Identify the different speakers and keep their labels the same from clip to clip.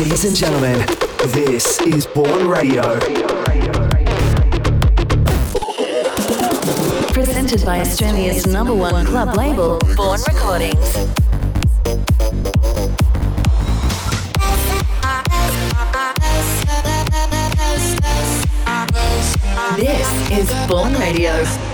Speaker 1: Ladies and gentlemen, this is Bourne Radio.
Speaker 2: Presented by Australia's number one club label, Bourne Recordings. This is Bourne Radio.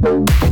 Speaker 3: Thank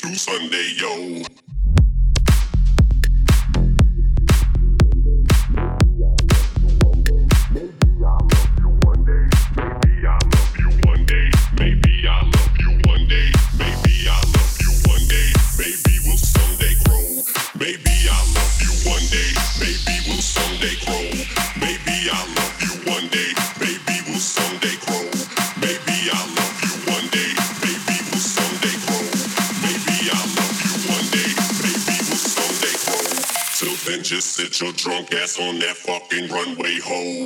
Speaker 3: through Sunday, yo. your drunk ass on that fucking runway, hoe.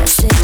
Speaker 3: passion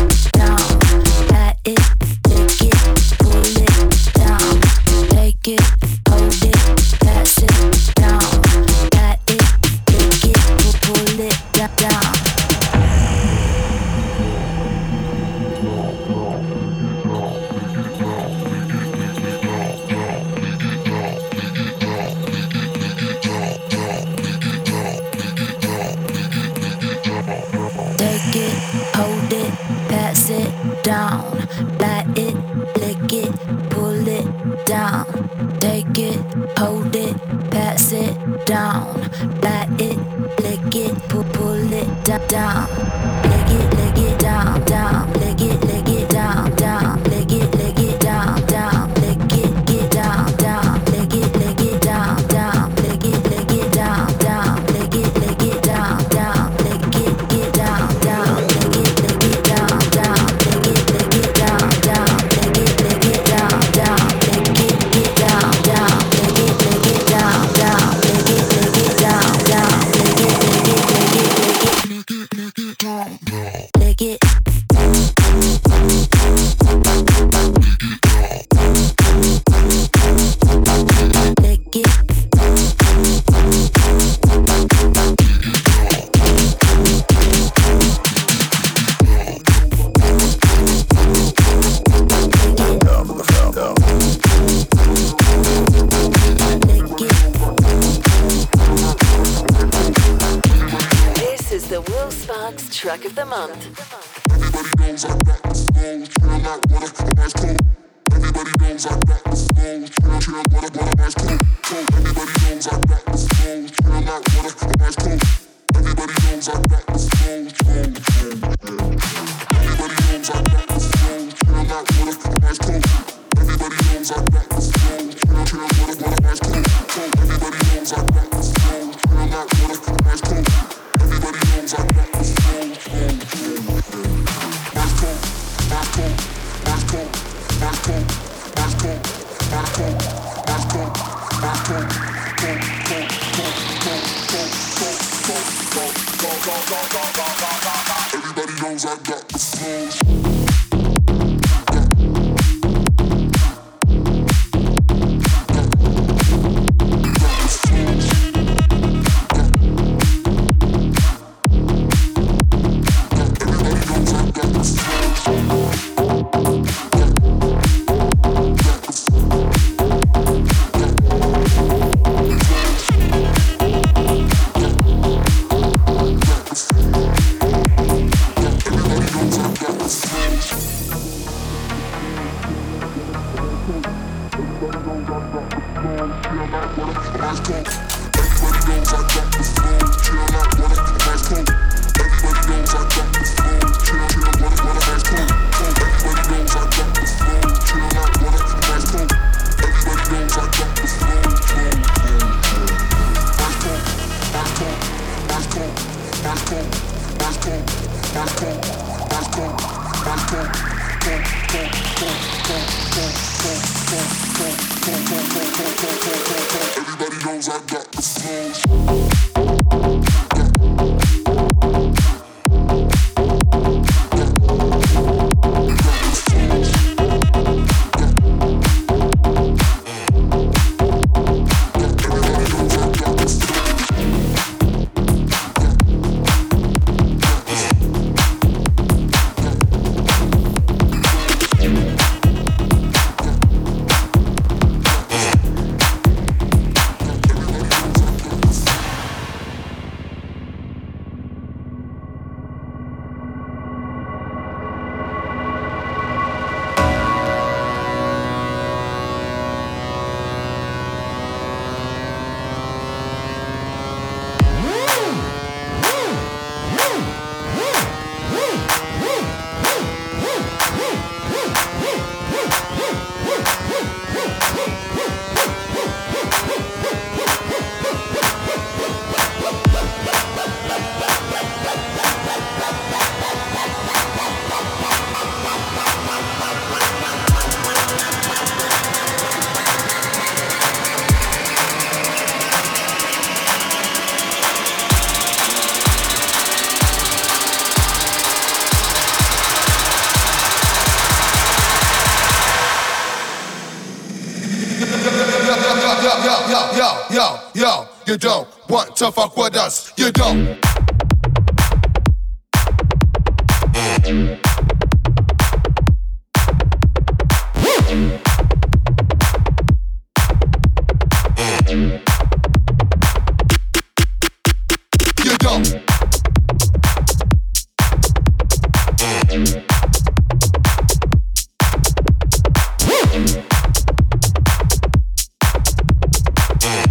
Speaker 3: Yeah,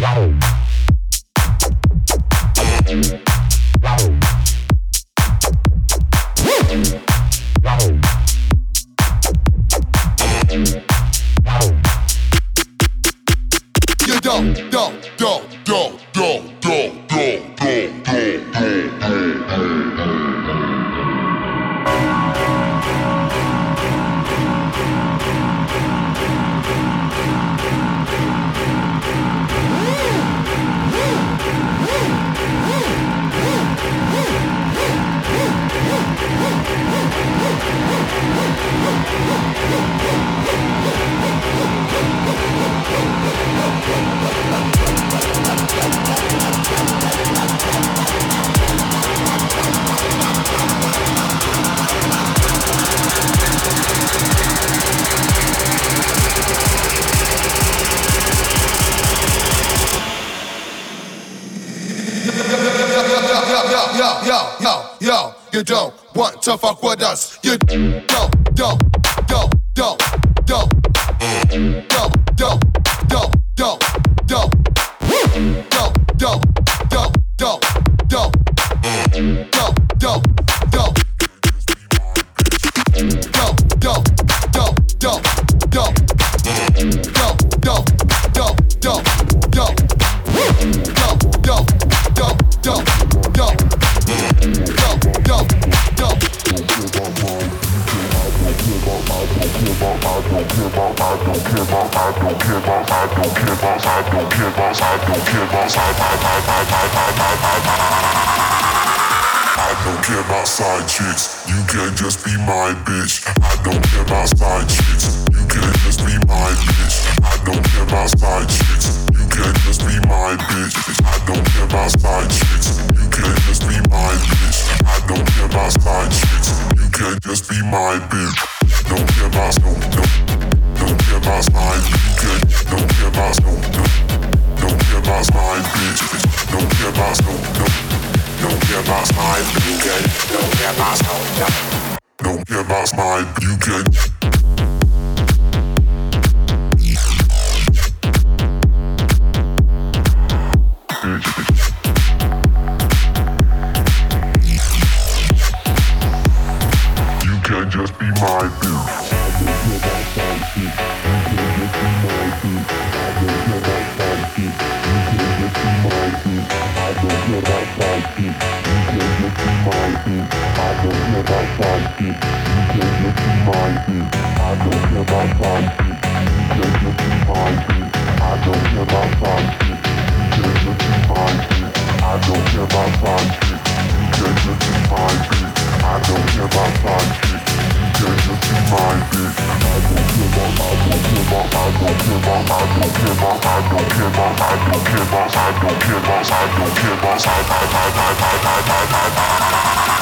Speaker 3: yo. Side
Speaker 2: chicks. You can just be my bitch. I don't care about side chicks. You can just be my bitch. I don't care about side chicks. You can just be my bitch. I don't care about side chicks. You can just be my bitch. I don't care about side chicks. You can just be my bitch. Don't care about no. Don't care about side. You can don't care about no. Don't care about side bitch. Don't care about no. Don't give us my you can. Don't give us my you can. I don't give a I don't give a I don't give a I don't give a I don't give a I don't give a I don't give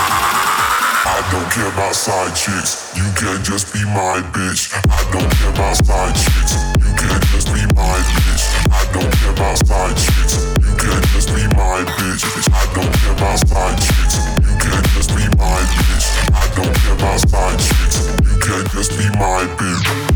Speaker 2: a care about side chicks. You can just be my bitch. I don't care about side chicks. You can't just be my bitch. I don't care about side chicks. You can't just be my bitch. I don't care about side chicks. You can't just be my bitch. I don't care about side chicks. You can't
Speaker 4: just be my bitch.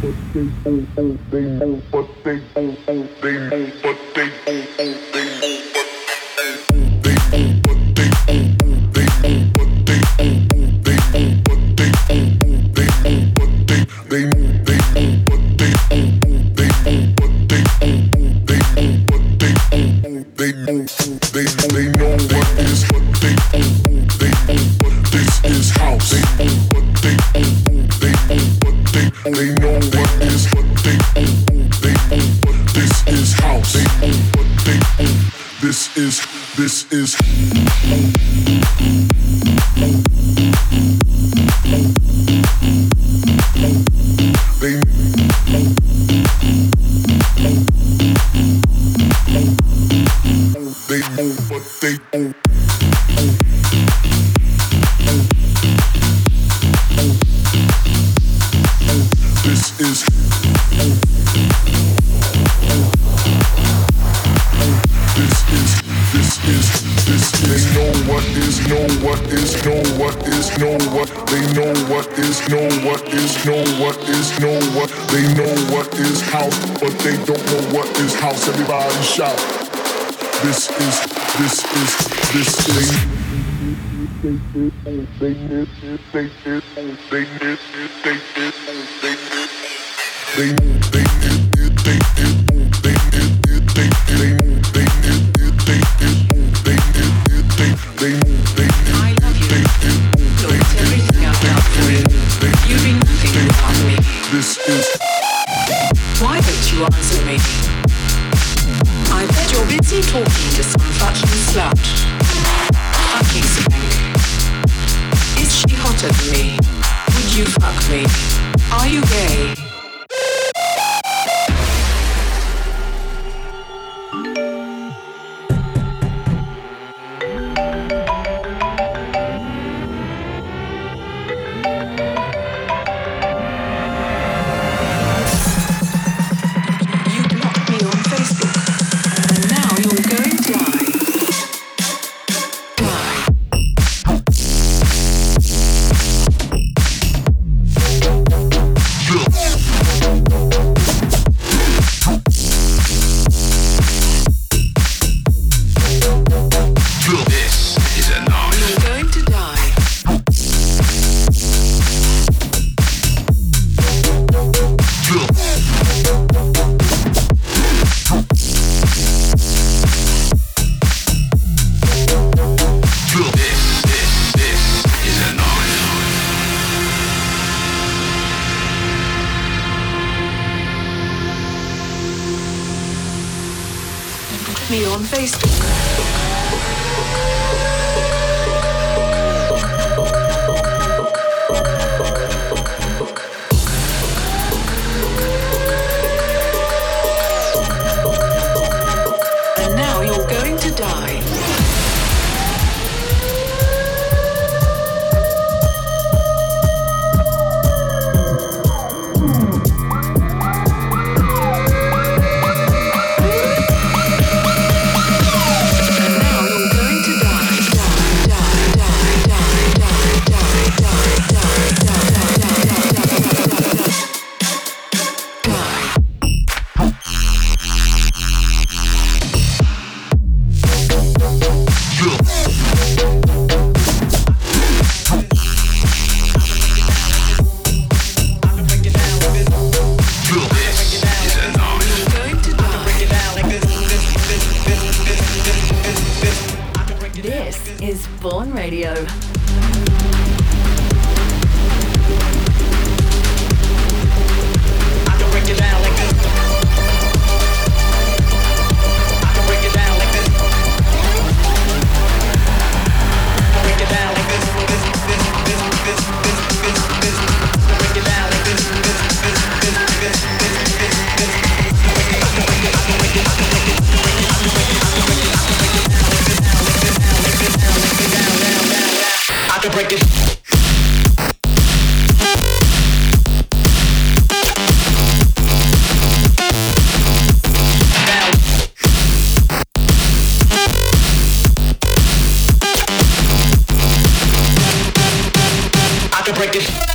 Speaker 4: They know, but they don't, they know, but they don't, they know, but is. Is, this is. They know what is, know what is, know what is, know what. They know what is, know what is, know what is, know what. They know what is house, but they don't know what is house. Everybody shout. This is, this is, this is. They they they they they they they they they they
Speaker 5: I you answer me? I bet you're busy talking to some fucking slut. Fucking spank. Is she hotter than me? Would you fuck me? Are you gay? Me on Facebook.
Speaker 6: Bye.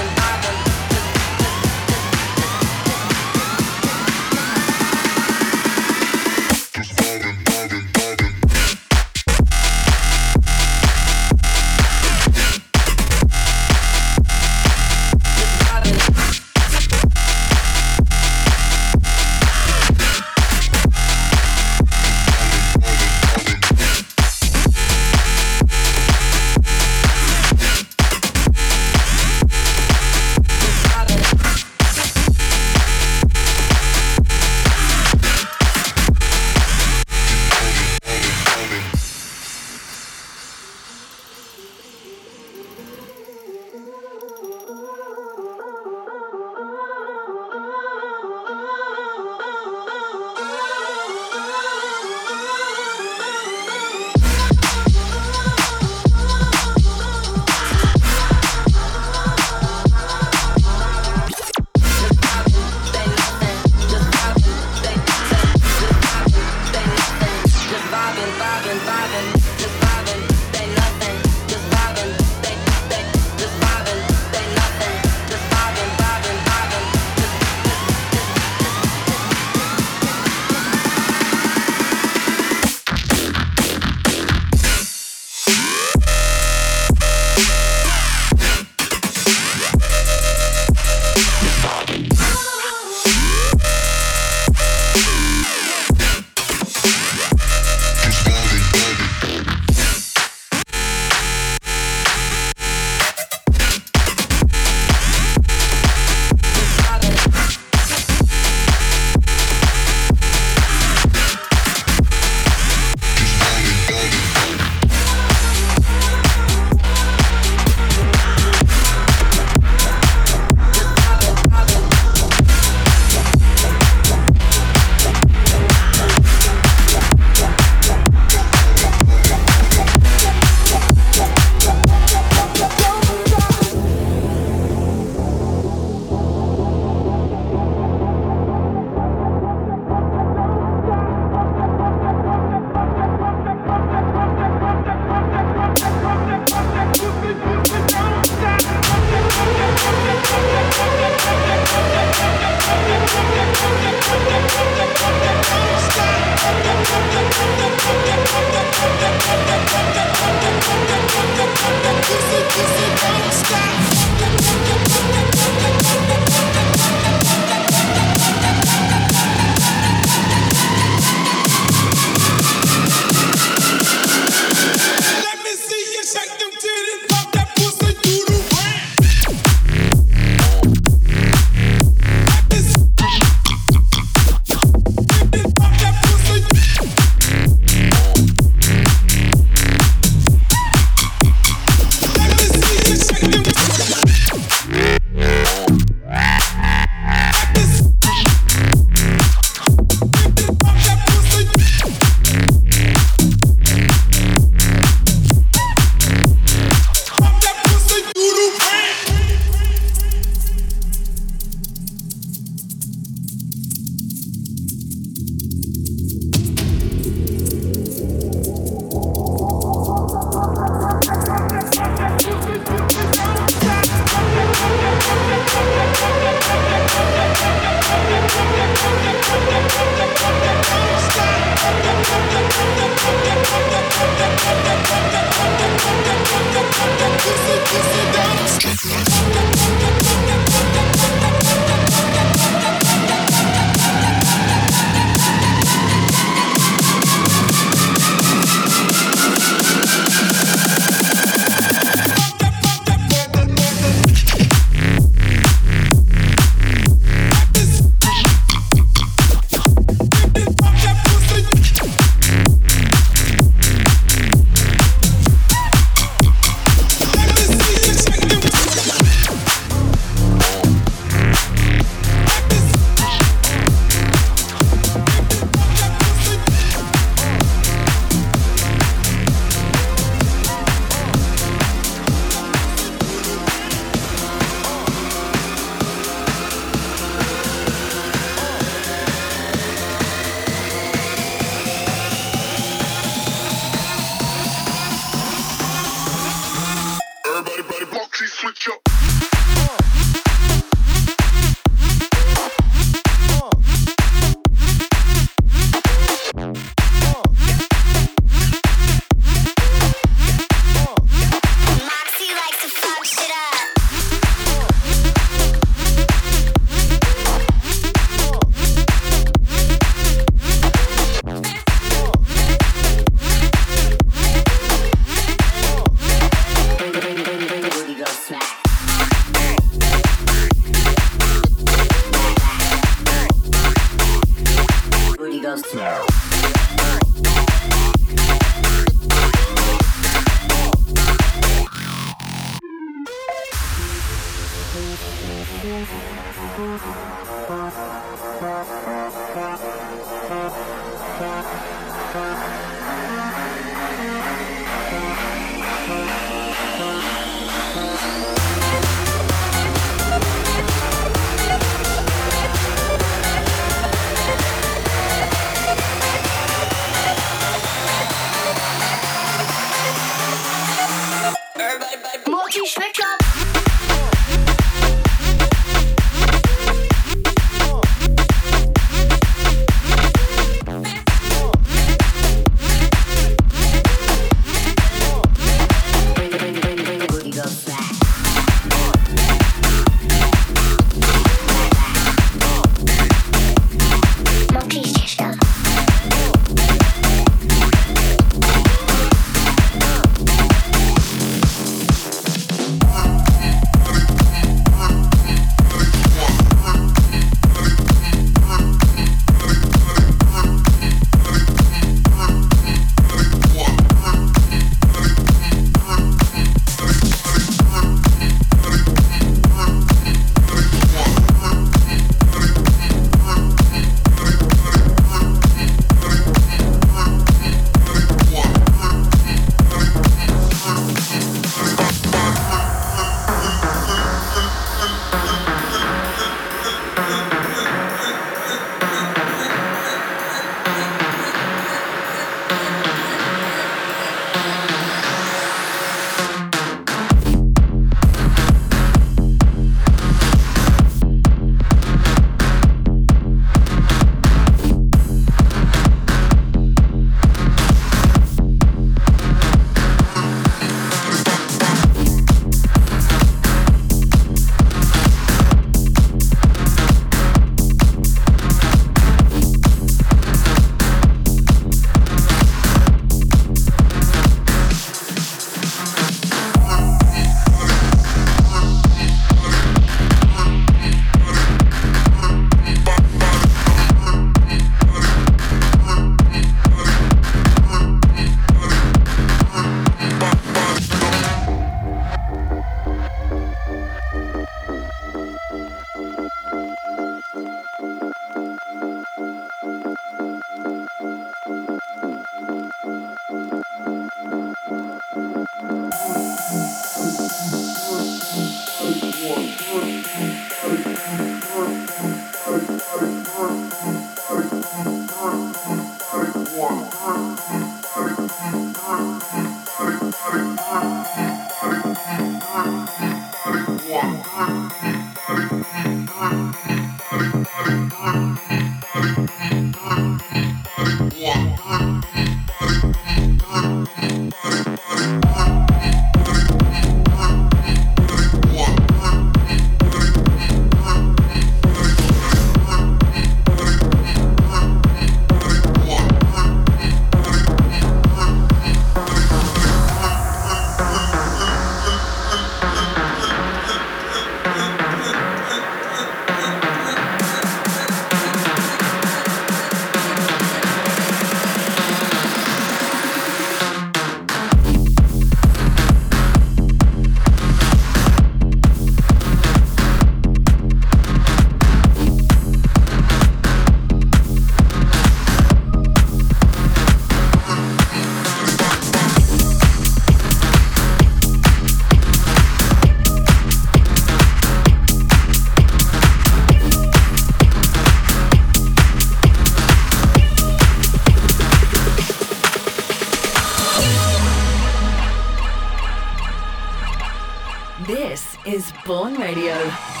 Speaker 6: later.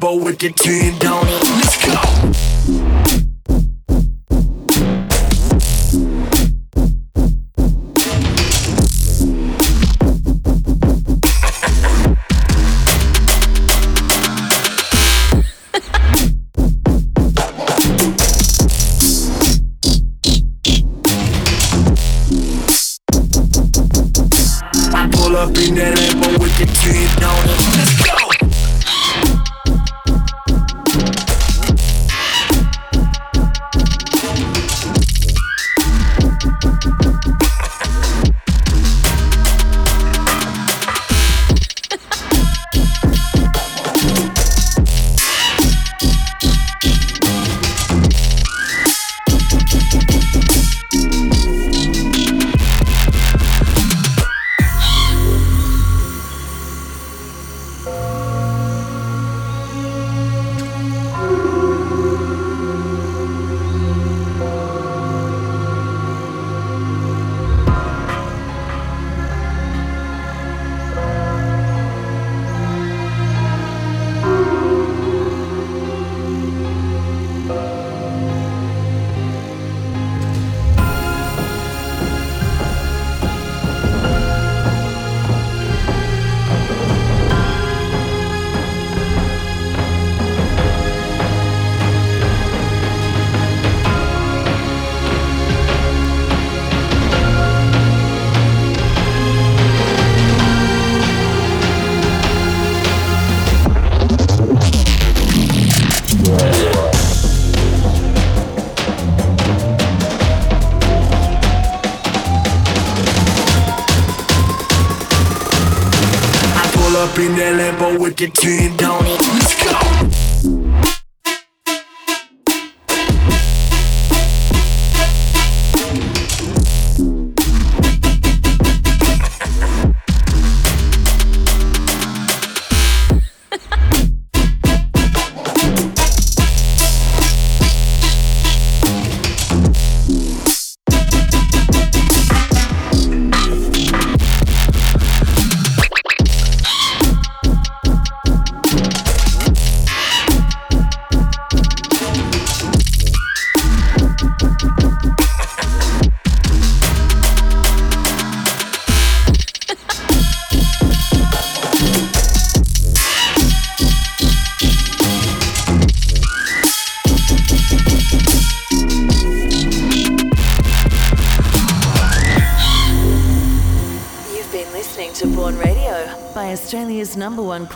Speaker 4: Rambo with
Speaker 7: the team. Get it
Speaker 1: came.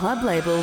Speaker 1: club label